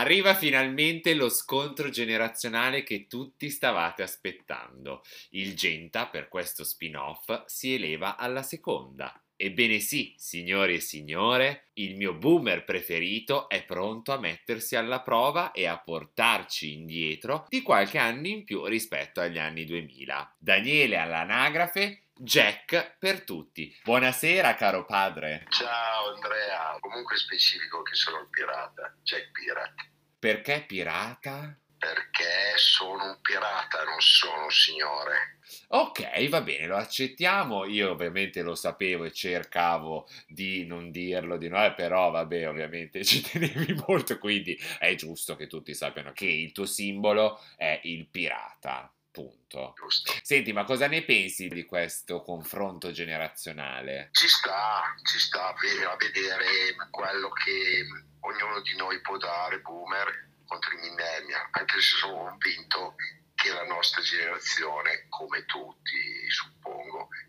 Arriva finalmente lo scontro generazionale che tutti stavate aspettando. Il Genta, per questo spin-off, si eleva alla seconda. Ebbene sì, signori e signore, il mio boomer preferito è pronto a mettersi alla prova e a portarci indietro di qualche anno in più rispetto agli anni 2000. Daniele all'anagrafe, Jack per tutti. Buonasera caro padre. Ciao Andrea, comunque specifico che sono il pirata, Jack Pirate. Perché pirata? Perché sono un pirata, non sono un signore. Ok, va bene, lo accettiamo. Io ovviamente lo sapevo e cercavo di non dirlo di no, però vabbè, ovviamente ci tenevi molto, quindi è giusto che tutti sappiano che il tuo simbolo è il pirata. Punto. Giusto. Senti, ma cosa ne pensi di questo confronto generazionale? Ci sta, ci sta a vedere quello che ognuno di noi può dare, boomer, contro i millennial, anche se sono convinto che la nostra generazione, come tutti suppongo,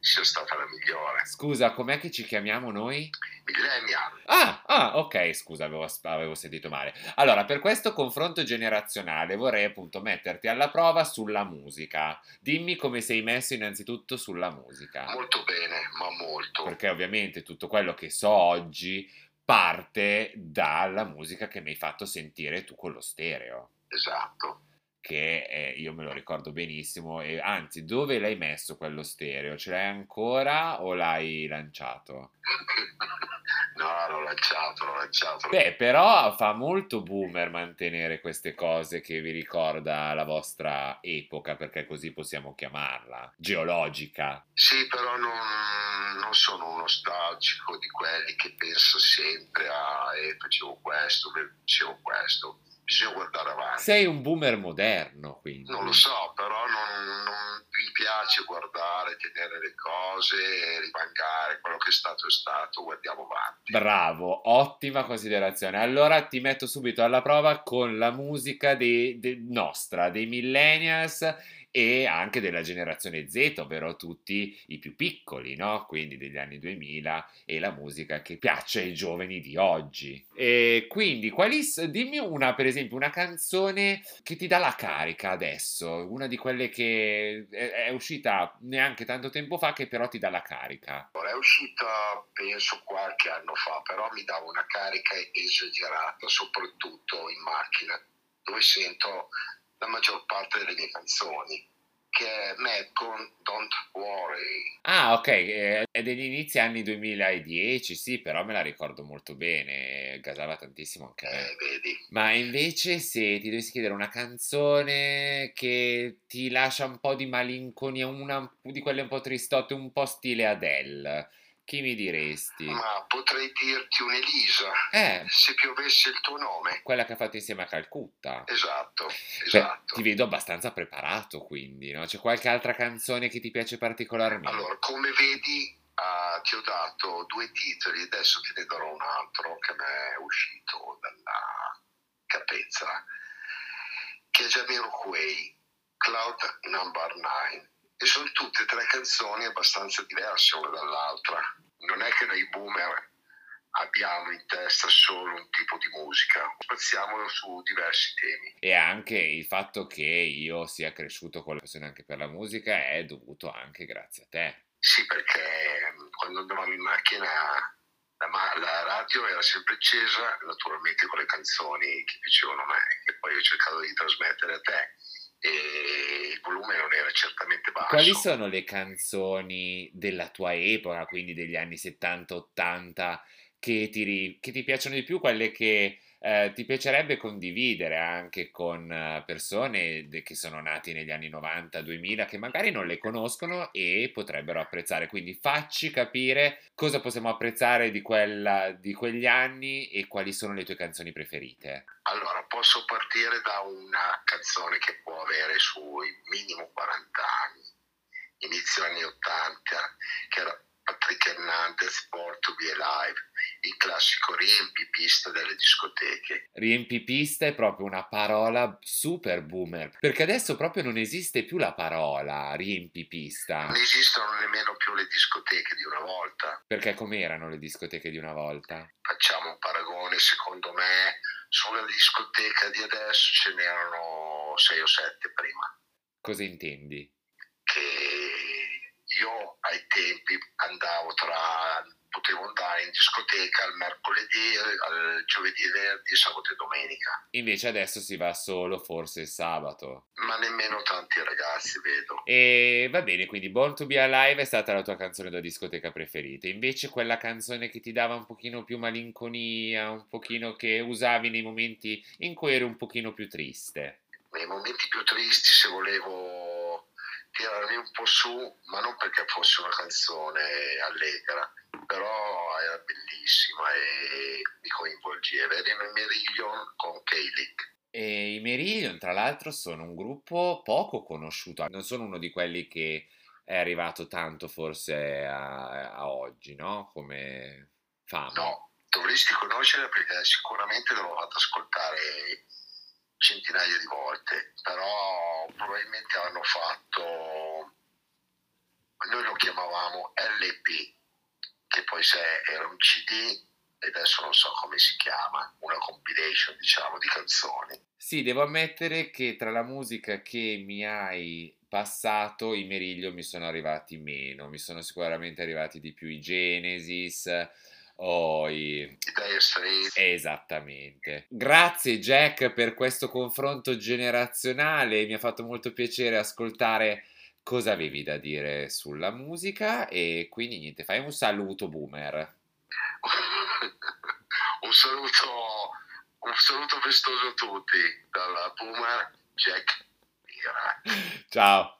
sia stata la migliore. Scusa, com'è che ci chiamiamo noi? Millennial. Ah, ah, ok, scusa, avevo, avevo, sentito male. Allora, per questo confronto generazionale vorrei appunto metterti alla prova sulla musica. Dimmi come sei messo innanzitutto sulla musica. Molto bene, ma molto. Perché ovviamente tutto quello che so oggi parte dalla musica che mi hai fatto sentire tu con lo stereo. Esatto che eh, io me lo ricordo benissimo e anzi dove l'hai messo quello stereo? Ce l'hai ancora o l'hai lanciato? no, l'ho lanciato, l'ho lanciato. Beh, però fa molto boomer mantenere queste cose che vi ricorda la vostra epoca, perché così possiamo chiamarla, geologica. Sì, però non, non sono nostalgico di quelli che pensa sempre a eh, facevo questo, facevo questo bisogna guardare avanti. Sei un boomer moderno, quindi. Non lo so, però non, non mi piace guardare, tenere le cose, rimangare, quello che è stato è stato, guardiamo avanti. Bravo, ottima considerazione. Allora ti metto subito alla prova con la musica de, de nostra, dei millennials e anche della generazione Z, ovvero tutti i più piccoli, no? quindi degli anni 2000 e la musica che piace ai giovani di oggi. E quindi, quali, dimmi una, per esempio, una canzone che ti dà la carica adesso, una di quelle che è, è uscita neanche tanto tempo fa, che però ti dà la carica. È uscita, penso, qualche anno fa, però mi dava una carica esagerata, soprattutto in macchina, dove sento la maggior parte delle mie canzoni che è Mad con Don't Worry. Ah, ok, è degli inizi anni 2010, sì, però me la ricordo molto bene, gasava tantissimo anche me. Eh, vedi. Ma invece se ti dovessi chiedere una canzone che ti lascia un po' di malinconia, una di quelle un po' tristotte, un po' stile Adele, chi mi diresti? Ma potrei dirti un'Elisa. Eh. Se piovesse il tuo nome. Quella che ha fatto insieme a Calcutta. Esatto, esatto. ti vedo abbastanza preparato quindi, no? C'è qualche altra canzone che ti piace particolarmente? Allora, come vedi, uh, ti ho dato due titoli, adesso te ne darò un altro che mi è uscito dalla capezza, che è Jamiroquai, Cloud Number 9 e sono tutte e tre canzoni abbastanza diverse una dall'altra. Non è che noi boomer abbiamo in testa solo un tipo di musica, spaziamo su diversi temi. E anche il fatto che io sia cresciuto con la passione anche per la musica è dovuto anche grazie a te. Sì, perché mm, quando andavamo in macchina la, la radio era sempre accesa, naturalmente con le canzoni che piacevano a me, che poi ho cercato di trasmettere a te e certamente basso. Quali sono le canzoni della tua epoca, quindi degli anni 70-80, che che ti piacciono di più, quelle che eh, ti piacerebbe condividere anche con eh, persone che sono nati negli anni 90-2000 che magari non le conoscono e potrebbero apprezzare. Quindi facci capire cosa possiamo apprezzare di, quella, di quegli anni e quali sono le tue canzoni preferite. Allora, posso partire da una canzone che può avere sui minimo 40 anni, inizio anni 80, che era Patrick Hernandez, Born to be Alive, il classico riempipista delle discoteche. Riempipista è proprio una parola super boomer, perché adesso proprio non esiste più la parola riempipista. Non esistono nemmeno più le discoteche di una volta. Perché com'erano le discoteche di una volta? Facciamo un paragone, secondo me sulla discoteca di adesso ce n'erano 6 o 7 prima. Cosa intendi? Che ai tempi andavo tra potevo andare in discoteca il mercoledì, il giovedì, venerdì, sabato e domenica. Invece adesso si va solo forse il sabato. Ma nemmeno tanti ragazzi, vedo. E va bene, quindi Born to be Alive è stata la tua canzone da discoteca preferita. Invece quella canzone che ti dava un pochino più malinconia, un pochino che usavi nei momenti in cui eri un pochino più triste. Nei momenti più tristi, se volevo tirarmi un po' su, ma non perché fosse una canzone allegra, però era bellissima e mi coinvolgeva. Era in Merillion con K-League. E i Merillion, tra l'altro, sono un gruppo poco conosciuto, non sono uno di quelli che è arrivato tanto forse a, a oggi, no? Come fama. No, dovresti conoscere perché sicuramente l'ho fatto ascoltare centinaia di volte, però probabilmente hanno fatto, noi lo chiamavamo LP, che poi era un CD e adesso non so come si chiama, una compilation diciamo di canzoni. Sì, devo ammettere che tra la musica che mi hai passato i Meriglio mi sono arrivati meno, mi sono sicuramente arrivati di più i Genesis o i... I Dire Straits. Esattamente. Grazie Jack per questo confronto generazionale, mi ha fatto molto piacere ascoltare cosa avevi da dire sulla musica e quindi niente, fai un saluto boomer. un, saluto, un saluto festoso a tutti dalla boomer Jack. Ciao.